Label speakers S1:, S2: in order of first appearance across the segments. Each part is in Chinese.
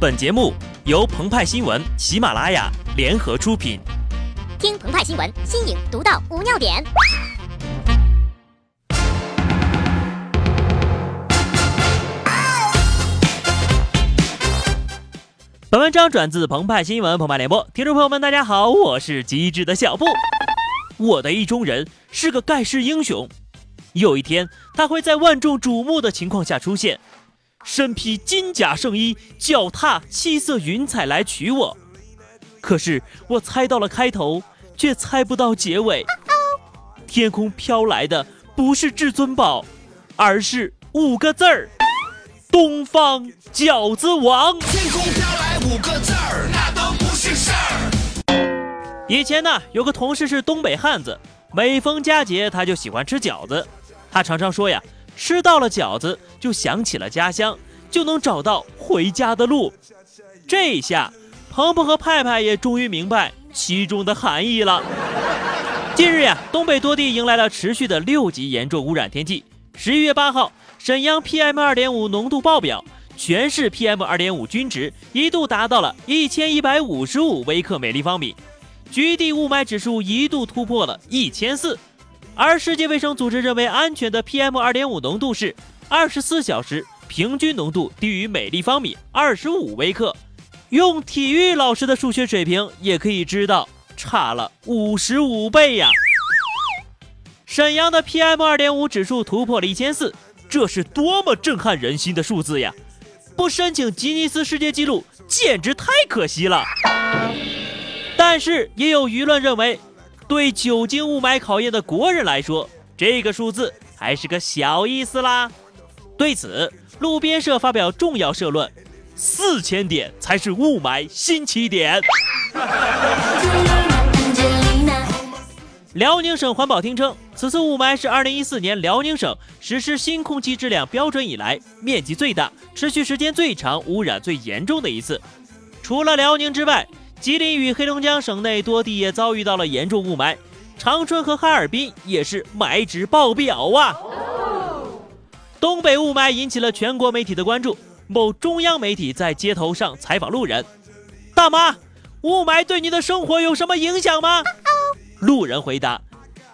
S1: 本节目由澎湃新闻、喜马拉雅联合出品。
S2: 听澎湃新闻，新颖独到，无尿点。
S1: 本文章转自澎湃新闻澎湃联播，听众朋友们，大家好，我是机智的小布。我的意中人是个盖世英雄，有一天他会在万众瞩目的情况下出现。身披金甲圣衣，脚踏七色云彩来娶我。可是我猜到了开头，却猜不到结尾。天空飘来的不是至尊宝，而是五个字儿：东方饺子王。天空飘来五个字儿，那都不是事儿。以前呢，有个同事是东北汉子，每逢佳节他就喜欢吃饺子。他常常说呀。吃到了饺子，就想起了家乡，就能找到回家的路。这一下，鹏鹏和派派也终于明白其中的含义了。近日呀，东北多地迎来了持续的六级严重污染天气。十一月八号，沈阳 PM 二点五浓度爆表，全市 PM 二点五均值一度达到了一千一百五十五微克每立方米，局地雾霾指数一度突破了一千四。而世界卫生组织认为安全的 PM 二点五浓度是二十四小时平均浓度低于每立方米二十五微克，用体育老师的数学水平也可以知道差了五十五倍呀！沈阳的 PM 二点五指数突破了一千四，这是多么震撼人心的数字呀！不申请吉尼斯世界纪录简直太可惜了。但是也有舆论认为。对酒精雾霾考验的国人来说，这个数字还是个小意思啦。对此，路边社发表重要社论：四千点才是雾霾新起点。辽宁省环保厅称，此次雾霾是2014年辽宁省实施新空气质量标准以来面积最大、持续时间最长、污染最严重的一次。除了辽宁之外，吉林与黑龙江省内多地也遭遇到了严重雾霾，长春和哈尔滨也是霾值爆表啊！东北雾霾引起了全国媒体的关注。某中央媒体在街头上采访路人：“大妈，雾霾对你的生活有什么影响吗？”路人回答：“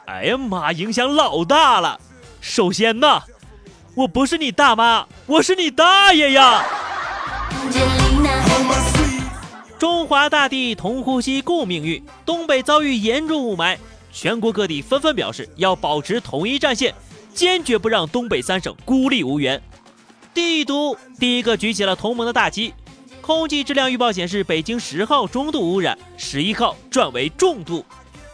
S1: 哎呀妈，影响老大了。首先呢，我不是你大妈，我是你大爷呀。”中华大地同呼吸共命运，东北遭遇严重雾霾，全国各地纷纷表示要保持统一战线，坚决不让东北三省孤立无援。帝都第一个举起了同盟的大旗，空气质量预报显示，北京十号中度污染，十一号转为重度，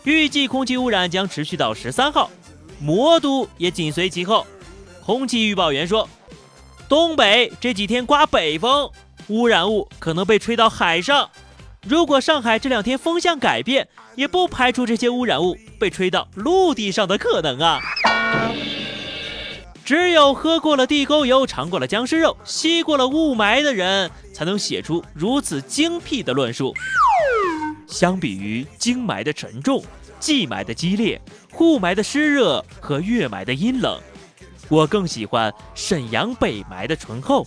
S1: 预计空气污染将持续到十三号。魔都也紧随其后，空气预报员说，东北这几天刮北风。污染物可能被吹到海上，如果上海这两天风向改变，也不排除这些污染物被吹到陆地上的可能啊！只有喝过了地沟油、尝过了僵尸肉、吸过了雾霾的人，才能写出如此精辟的论述。相比于京霾的沉重、冀霾的激烈、沪霾的湿热和粤霾的阴冷，我更喜欢沈阳北霾的醇厚。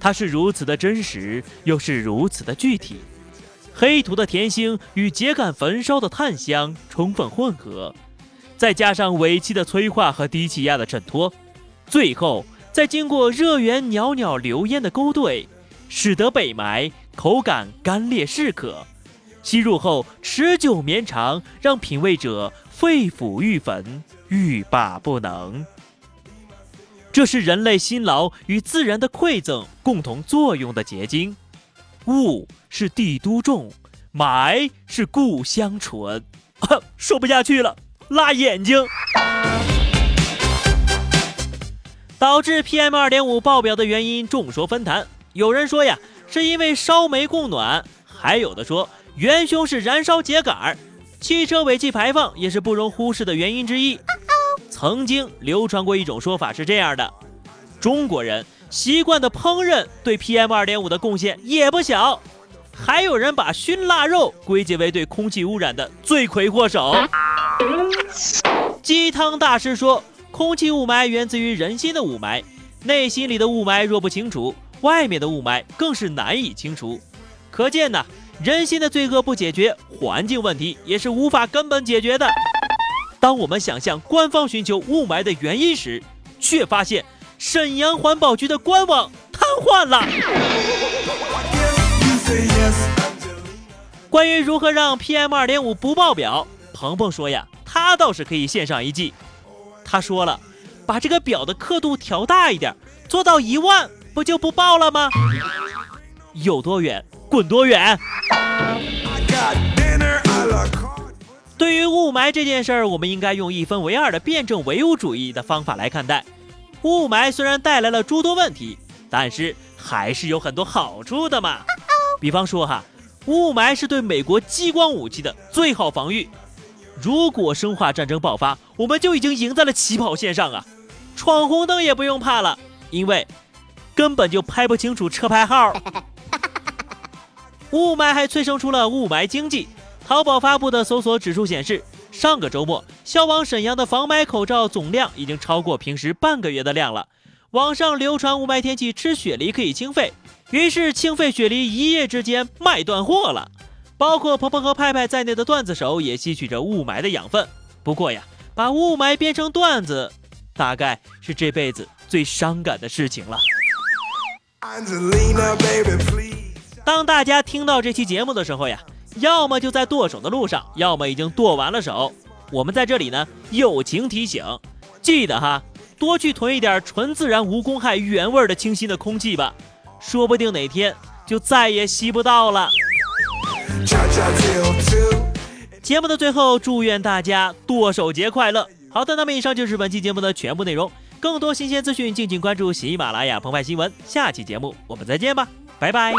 S1: 它是如此的真实，又是如此的具体。黑土的甜腥与秸秆焚烧的炭香充分混合，再加上尾气的催化和低气压的衬托，最后再经过热源袅袅流烟的勾兑，使得北霾口感干裂适可，吸入后持久绵长，让品味者肺腑欲焚，欲罢不能。这是人类辛劳与自然的馈赠共同作用的结晶。雾是帝都重，霾是故乡醇。说不下去了，辣眼睛。导致 PM 二点五爆表的原因众说纷纭。有人说呀，是因为烧煤供暖；还有的说元凶是燃烧秸秆。汽车尾气排放也是不容忽视的原因之一。曾经流传过一种说法是这样的：中国人习惯的烹饪对 PM 二点五的贡献也不小。还有人把熏腊肉归结为对空气污染的罪魁祸首。鸡汤大师说，空气雾霾源自于人心的雾霾，内心里的雾霾若不清除，外面的雾霾更是难以清除。可见呢，人心的罪恶不解决，环境问题也是无法根本解决的。当我们想向官方寻求雾霾的原因时，却发现沈阳环保局的官网瘫痪了。关于如何让 PM 二点五不爆表，鹏鹏说呀，他倒是可以献上一计。他说了，把这个表的刻度调大一点，做到一万，不就不爆了吗？有多远滚多远。对于雾霾这件事儿，我们应该用一分为二的辩证唯物主义的方法来看待。雾霾虽然带来了诸多问题，但是还是有很多好处的嘛。比方说哈，雾霾是对美国激光武器的最好防御。如果生化战争爆发，我们就已经赢在了起跑线上啊！闯红灯也不用怕了，因为根本就拍不清楚车牌号。雾霾还催生出了雾霾经济。淘宝发布的搜索指数显示，上个周末销往沈阳的防霾口罩总量已经超过平时半个月的量了。网上流传雾霾天气吃雪梨可以清肺，于是清肺雪梨一夜之间卖断货了。包括鹏鹏和派派在内的段子手也吸取着雾霾的养分。不过呀，把雾霾编成段子，大概是这辈子最伤感的事情了。当大家听到这期节目的时候呀。要么就在剁手的路上，要么已经剁完了手。我们在这里呢，友情提醒，记得哈，多去囤一点纯自然、无公害、原味的清新的空气吧，说不定哪天就再也吸不到了。节目的最后，祝愿大家剁手节快乐。好的，那么以上就是本期节目的全部内容。更多新鲜资讯，敬请关注喜马拉雅澎湃新闻。下期节目我们再见吧，拜拜。